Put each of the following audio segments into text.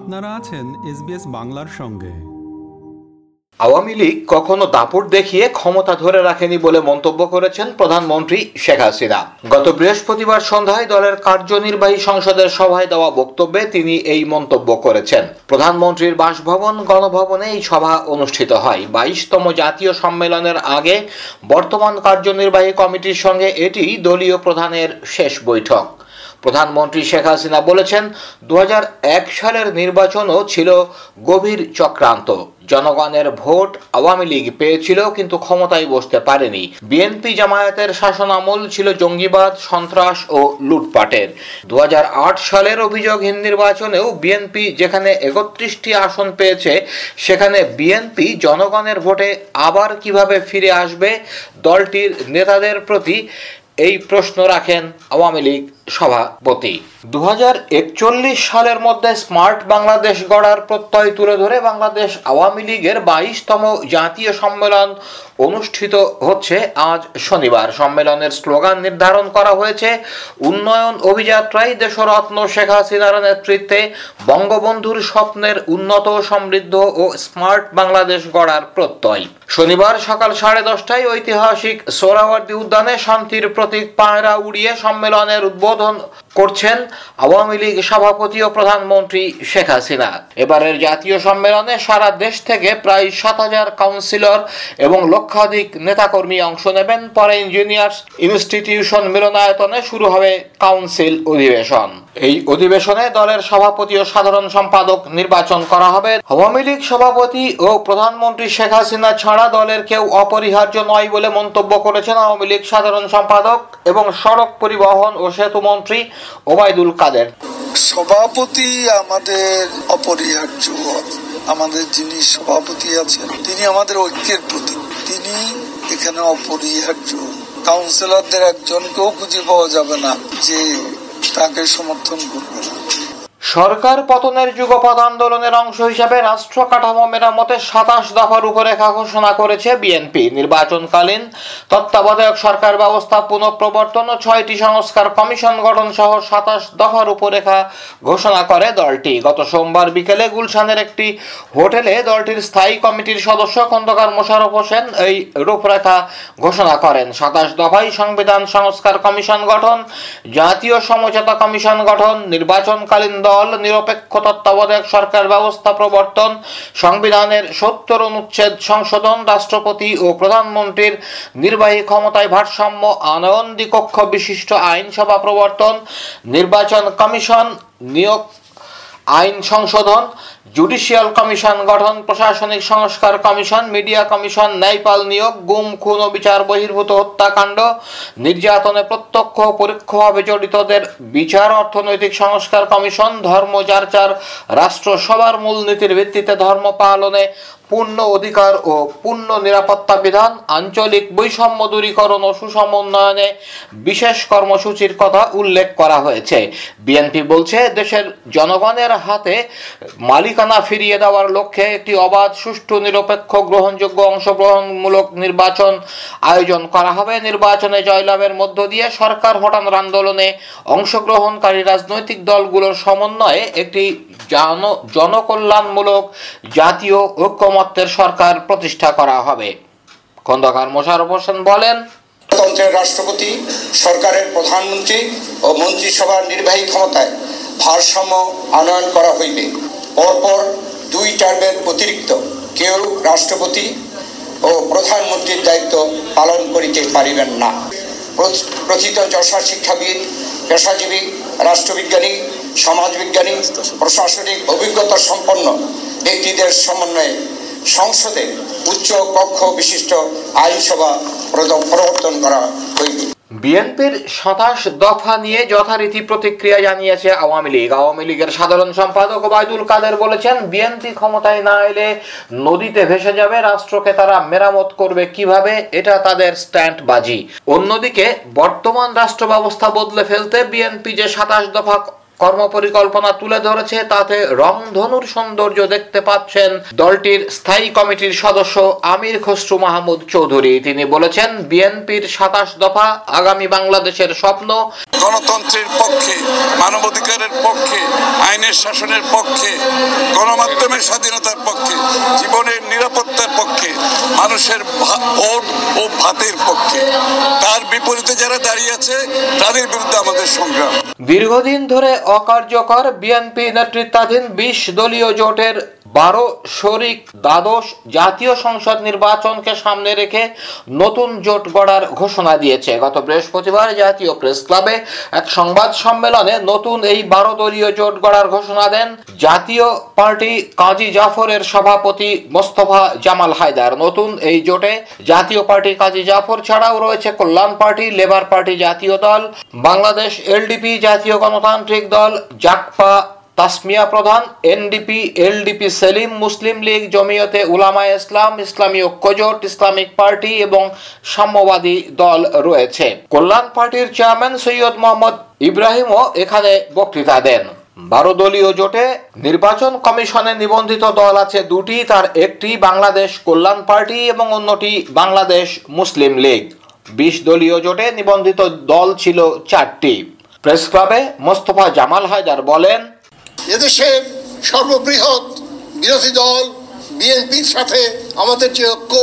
আপনারা আছেন এসবিএস বাংলার সঙ্গে। আওয়ামী লীগ কখনো দাপট দেখিয়ে ক্ষমতা ধরে রাখেনি বলে মন্তব্য করেছেন প্রধানমন্ত্রী শেখ হাসিনা। গত বৃহস্পতিবার সন্ধ্যায় দলের কার্যনির্বাহী সংসদের সভায় দেওয়া বক্তব্যে তিনি এই মন্তব্য করেছেন। প্রধানমন্ত্রীর বাসভবন, গণভবনে এই সভা অনুষ্ঠিত হয়। বাইশতম জাতীয় সম্মেলনের আগে বর্তমান কার্যনির্বাহী কমিটির সঙ্গে এটি দলীয় প্রধানের শেষ বৈঠক। প্রধানমন্ত্রী শেখ হাসিনা বলেছেন দু হাজার এক সালের নির্বাচনও ছিল গভীর চক্রান্ত। জনগণের ভোট আওয়ামী লীগ পেয়েছিল, কিন্তু ক্ষমতায় বসতে পারেনি। বিএনপি জামায়াতের শাসনামল ছিল জঙ্গিবাদ, সন্ত্রাস ও লুটপাটের। দু হাজার আট সালের অভিযোগহীন নির্বাচনেও বিএনপি যেখানে একত্রিশটি আসন পেয়েছে, সেখানে বিএনপি জনগণের ভোটে আবার কীভাবে ফিরে আসবে, দলটির নেতাদের প্রতি এই প্রশ্ন রাখেন আওয়ামী লীগ সভাপতি। দু হাজার একচল্লিশ সালের মধ্যে স্মার্ট বাংলাদেশ গড়ার প্রত্যয় তুলে ধরে বাংলাদেশ আওয়ামী লীগের বাইশতম জাতীয় সম্মেলন অনুষ্ঠিত হচ্ছে আজ শনিবার। সম্মেলনের স্লোগান নির্ধারণ করা হয়েছে, উন্নয়ন অভিযাত্রায় দেশরত্ন শেখ হাসিনার নেতৃত্বে বঙ্গবন্ধুর স্বপ্নের উন্নত, সমৃদ্ধ ও স্মার্ট বাংলাদেশ গড়ার প্রত্যয়। শনিবার সকাল সাড়ে দশটায় ঐতিহাসিক সোহরাওয়ার্দী উদ্যানে শান্তির প্রতীক পায়রা উড়িয়ে সম্মেলনের উদ্বোধন করছেন আওয়ামী লীগ সভাপতি ও প্রধানমন্ত্রী শেখ হাসিনা। এবারের জাতীয় সম্মেলনে সারা দেশ থেকে প্রায় সাত হাজার কাউন্সিলর এবং লক্ষাধিক নেতাকর্মী অংশ নেবেন। পরে ইঞ্জিনিয়ার্স ইনস্টিটিউশন মিলনায়তনে শুরু হবে কাউন্সিল অধিবেশন। এই অধিবেশনে দলের সভাপতি ও সাধারণ সম্পাদক নির্বাচন করা হবে। আওয়ামী লীগ সভাপতি ও প্রধানমন্ত্রী শেখ হাসিনা ছাড়া দলের কেউ অপরিহার্য নয় বলে মন্তব্য করেছেন আওয়ামী লীগ সাধারণ সম্পাদক এবং সড়ক পরিবহন ও সেতু মন্ত্রী ওবায়দুল কাদের। সভাপতি আমাদের অপরিহার্য আমাদের যিনি সভাপতি আছেন, তিনি আমাদের ঐক্যের প্রতীক। তিনি এখানে অপরিহার্য। কাউন্সিলরদের একজনকেও খুঁজে পাওয়া যাবে না যে তাকে সমর্থন করবে না। সরকার পতনের যুগপৎ আন্দোলনের অংশ হিসাবে রাষ্ট্র কাঠামো মেরামতের সাতাশ দফার রূপরেখা ঘোষণা করেছে বিএনপি। নির্বাচনকালীন তত্ত্বাবধায়ক সরকার ব্যবস্থা পুনঃপ্রবর্তন ও ছয়টি সংস্কার কমিশন গঠন সহ সাতাশ দফার রূপরেখা ঘোষণা করে দলটি। গত সোমবার বিকেলে গুলশানের একটি হোটেলে দলটির স্থায়ী কমিটির সদস্য খন্দকার মোশারফ হোসেন এই রূপরেখা ঘোষণা করেন। সাতাশ দফায় সংবিধান সংস্কার কমিশন গঠন, জাতীয় সমঝোতা কমিশন গঠন, নির্বাচনকালীন দল নিরপেক্ষ তত্ত্বাবধায়ক সরকার ব্যবস্থা প্রবর্তন, সংবিধানের সত্তর অনুচ্ছেদ সংশোধন, রাষ্ট্রপতি ও প্রধানমন্ত্রীর নির্বাহী ক্ষমতায় ভারসাম্য আনয়ন দ্বিকক্ষ বিশিষ্ট আইনসভা প্রবর্তন, নির্বাচন কমিশন নিয়োগ আইন সংশোধন জুডিশিয়াল কমিশন, গঠন, প্রশাসনিক সংস্কার কমিশন, মিডিয়া কমিশন, ন্যায়পাল নিয়োগ, গুম, খুন ও বিচার বহির্ভূত হত্যাকাণ্ড, নির্যাতনে প্রত্যক্ষ পরোক্ষভাবে জড়িতদের বিচার, অর্থনৈতিক সংস্কার কমিশন, ধর্ম, যার রাষ্ট্র, সবার মূলনীতির ভিত্তিতে ধর্ম পালনে পূর্ণ অধিকার ও পূর্ণ নিরাপত্তা বিধান, আঞ্চলিক বৈষম্য দূরীকরণ ও সুষম উন্নয়নে বিশেষ কর্মসূচির কথা উল্লেখ করা হয়েছে। বিএনপি বলছে, দেশের জনগণের হাতে মালিকানা ফিরিয়ে দেওয়ার লক্ষ্যে একটি অবাধ, সুষ্ঠু, নিরপেক্ষ, গ্রহণযোগ্য, অংশগ্রহণমূলক নির্বাচন আয়োজন করা হবে। নির্বাচনে জয়লাভের মধ্য দিয়ে সরকার হটানোর আন্দোলনে অংশগ্রহণকারী রাজনৈতিক দলগুলোর সমন্বয়ে একটি জনকল্যাণমূলক জাতীয় ঐক্যমত্যের সরকার প্রতিষ্ঠা করা হবে। খন্দকার মোশারফ হোসেন বলেন, গণতন্ত্রের রাষ্ট্রপতি, সরকারের প্রধানমন্ত্রী ও মন্ত্রিসভার নির্বাহী ক্ষমতায় ভারসাম্য আনয়ন করা হইবে পরপর দুই টার্মের অতিরিক্ত কেউ রাষ্ট্রপতি ও প্রধানমন্ত্রীর দায়িত্ব পালন করিতে পারিবেন না। প্রথিত যশা শিক্ষাবিদ, পেশাজীবী, রাষ্ট্রবিজ্ঞানী, সমাজবিজ্ঞানী, প্রশাসনিক অভিজ্ঞতা সম্পন্ন ব্যক্তিদের সমন্বয়ে সংসদে উচ্চ কক্ষ বিশিষ্ট আইনসভা প্রবর্তন করা হইবে। বিএনপির সাতাশ দফা নিয়ে যথারীতি প্রতিক্রিয়া জানিয়েছে আওয়ামী লীগ। আওয়ামী লীগের সাধারণ সম্পাদক ওবায়দুল কাদের বলেছেন, বিএনপি ক্ষমতায় না এলে নদীতে ভেসে যাবে রাষ্ট্রকে, তারা মেরামত করবে কীভাবে, এটা তাদের স্ট্যান্ড বাজি অন্যদিকে, বর্তমান রাষ্ট্র ব্যবস্থা বদলে ফেলতে বিএনপি যে সাতাশ দফা কর্মপরিকল্পনা তুলে ধরেছে, তাতে রংধনুর সৌন্দর্য দেখতে পাচ্ছেন দলটির স্থায়ী কমিটির সদস্য আমির খসরু মাহমুদ চৌধুরী। তিনি বলেছেন, বিএনপির সাতাশ দফা আগামী বাংলাদেশের স্বপ্ন। গণতন্ত্রের পক্ষে, মানবাধিকারের পক্ষে, আইনের শাসনের পক্ষে, গণমাধ্যমের স্বাধীনতার পক্ষে, জীবনের মানুষের ভোট ও ভাতের পক্ষে। তার বিপরীতে যারা দাঁড়িয়ে আছে, তাদের বিরুদ্ধে আমাদের সংগ্রাম। দীর্ঘদিন ধরে অকার্যকর বিএনপি নেতৃত্বাধীন বিশ দলীয় জোটের বারো শরিক দ্বাদশ জাতীয় সংসদ নির্বাচনকে সামনে রেখে নতুন জোট গড়ার ঘোষণা দিয়েছে। গত বৃহস্পতিবার জাতীয় প্রেস ক্লাবে এক সংবাদ সম্মেলনে নতুন এই বারো দলীয় জোট গড়ার ঘোষণা দেন জাতীয় পার্টি কাজী জাফরের সভাপতি মোস্তফা জামাল হায়দার। নতুন এই জোটে জাতীয় পার্টি কাজী জাফর ছাড়াও রয়েছে কল্যাণ পার্টি, লেবার পার্টি জাতীয় দল, বাংলাদেশ এলডিপি জাতীয় গণতান্ত্রিক দল, জাকফা তাসমিয়া প্রধান, এনডিপি, এলডিপি সেলিম মুসলিম লীগ, জমিয়তে উলামা ইসলাম, ইসলামী ঐক্যজোট, ইসলামিক পার্টি এবং সাম্যবাদী দল রয়েছে। কল্যাণ পার্টির চেয়ারম্যান সৈয়দ মোহাম্মদ ইব্রাহিমও এখানে বক্তৃতা দেন। বারো দলীয় জোটে নির্বাচন কমিশনে নিবন্ধিত দল আছে দুটি, তার একটি বাংলাদেশ কল্যাণ পার্টি এবং অন্যটি বাংলাদেশ মুসলিম লীগ। বিশ দলীয় জোটে নিবন্ধিত দল ছিল চারটি। প্রেস ক্লাবে মোস্তফা জামাল হায়দার বলেন এদেশের সর্ববৃহৎ বিরোধী দল বিএনপির সাথে আমাদের যে ঐক্য,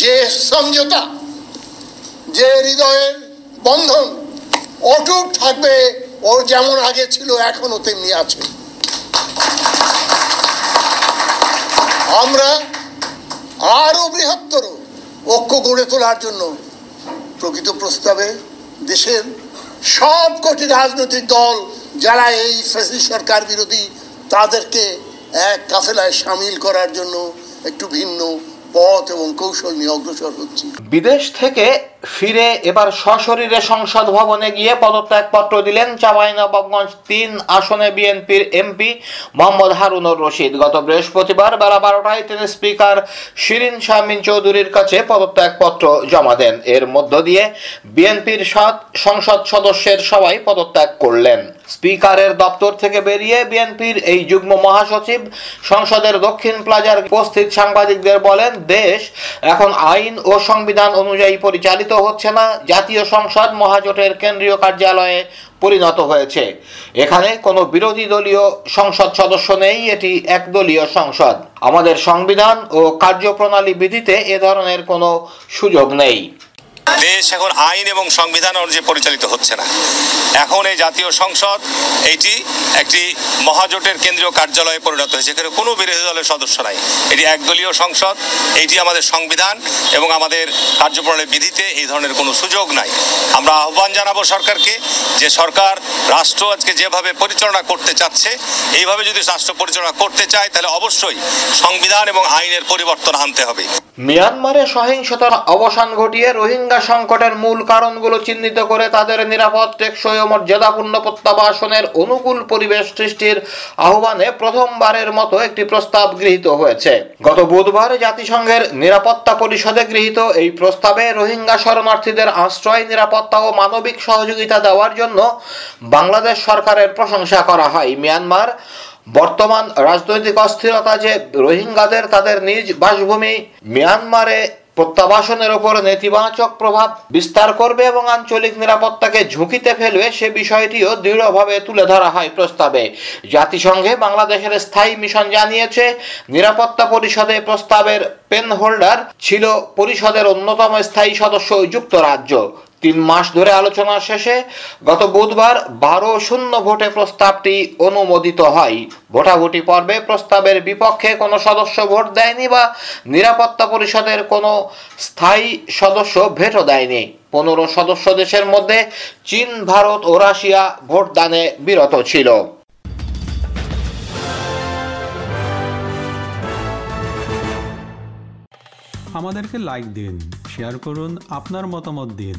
যে সমঝোতা যে হৃদয়ের বন্ধন, অটুট থাকবে ওর যেমন আগে ছিল এখনও তেমনি আছে। আমরা আরও বৃহত্তর ঐক্য গড়ে তোলার জন্য প্রকৃত প্রস্তাবে দেশের সব কটি রাজনৈতিক দল, যারা এই ফ্যাসিস্ট সরকার বিরোধী, তাদেরকে এক কাফেলায় সামিল করার জন্য একটু ভিন্ন পথ এবং কৌশল নিয়ে অগ্রসর হচ্ছি। বিদেশ থেকে ফিরে এবার সশরীরে সংসদ ভবনে গিয়ে পদত্যাগপত্র দিলেন চাঁপাইনবাবগঞ্জ তিন আসনে বিএনপির এমপি মোহাম্মদ হারুনুর রশিদ। গত বৃহস্পতিবার বেলা বারোটায় তিনি স্পিকার শিরিন শামিন চৌধুরীর কাছে পদত্যাগপত্র জমা দেন। এর মধ্য দিয়ে বিএনপির সাত সংসদ সদস্যের সবাই পদত্যাগ করলেন। স্পিকারের দপ্তর থেকে বেরিয়ে বিএনপির এই যুগ্ম মহাসচিব সংসদের দক্ষিণ প্লাজার উপস্থিত সাংবাদিকদের বলেন, দেশ এখন আইন ও সংবিধান অনুযায়ী পরিচালিত হচ্ছে না, জাতীয় সংসদ মহাজোটের কেন্দ্রীয় কার্যালয়ে পরিণত হয়েছে। এখানে কোনো বিরোধী দলীয় সংসদ সদস্য নেই, এটি একদলীয় সংসদ। আমাদের সংবিধান ও কার্যপ্রণালী বিধিতে এ ধরনের কোনো সুযোগ নেই। দেশ এখন আইন এবং সংবিধান অনুযায়ী পরিচালিত হচ্ছে না। এখন এই জাতীয় সংসদ এইটি একটি মহাজোটের কেন্দ্রীয় কার্যালয়ে পরিণত হয়েছে। এখানে কোনো বিরোধী দলের সদস্য নাই। এটি একদলীয় সংসদ এইটি আমাদের সংবিধান এবং আমাদের কার্যপ্রণালী বিধিতে এই ধরনের কোনো সুযোগ নাই। আমরা আহ্বান জানাব সরকারকে যে সরকার, রাষ্ট্র আজকে যেভাবে পরিচালনা করতে চাচ্ছে, এইভাবে যদি রাষ্ট্র পরিচালনা করতে চায়, তাহলে অবশ্যই সংবিধান এবং আইনের পরিবর্তন আনতে হবে। মিয়ানমারে সহিংসতার অবসান ঘটিয়ে রোহিঙ্গা সংকটের মূল কারণগুলো চিহ্নিত করে তাদের নিরাপদ, টেকসই ও মর্যাদাপূর্ণ প্রত্যাবাসনের অনুকূল পরিবেশ সৃষ্টির আহ্বানে প্রথমবারের মতো একটি প্রস্তাব গৃহীত হয়েছে। গত বুধবার জাতিসংঘের নিরাপত্তা পরিষদে গৃহীত এই প্রস্তাবে রোহিঙ্গা শরণার্থীদের আশ্রয়, নিরাপত্তা ও মানবিক সহযোগিতা দেওয়ার জন্য বাংলাদেশ সরকারের প্রশংসা করা হয়। মিয়ানমার বর্তমান রাজনৈতিক অস্থিরতা যে রোহিঙ্গাদের তাদের নিজ বাসভূমি মিয়ানমারে প্রত্যাবাসনের ওপর নেতিবাচক প্রভাব বিস্তার করবে এবং আঞ্চলিক নিরাপত্তাকে ঝুঁকিতে ফেলবে, সে বিষয়টিও দৃঢ়ভাবে তুলে ধরা হয় প্রস্তাবে। জাতিসংঘে বাংলাদেশের স্থায়ী মিশন জানিয়েছে, নিরাপত্তা পরিষদে প্রস্তাবের পেন হোল্ডার ছিল পরিষদের অন্যতম স্থায়ী সদস্য যুক্তরাজ্য। তিন মাস ধরে আলোচনা শেষে গত বুধবার বারো শূন্য ভোটে প্রস্তাবটি অনুমোদিত হয়। ভোটাভুটি পর্বে প্রস্তাবের বিপক্ষে কোনো সদস্য ভোট দেয়নি বা নিরাপত্তা পরিষদের কোনো স্থায়ী সদস্য ভেটো দেয়নি। পনেরো সদস্য দেশের মধ্যে চীন, ভারত ও রাশিয়া ভোটদানে বিরত ছিল। আমাদেরকে লাইক দিন শেয়ার করুন, আপনার মতামত দিন।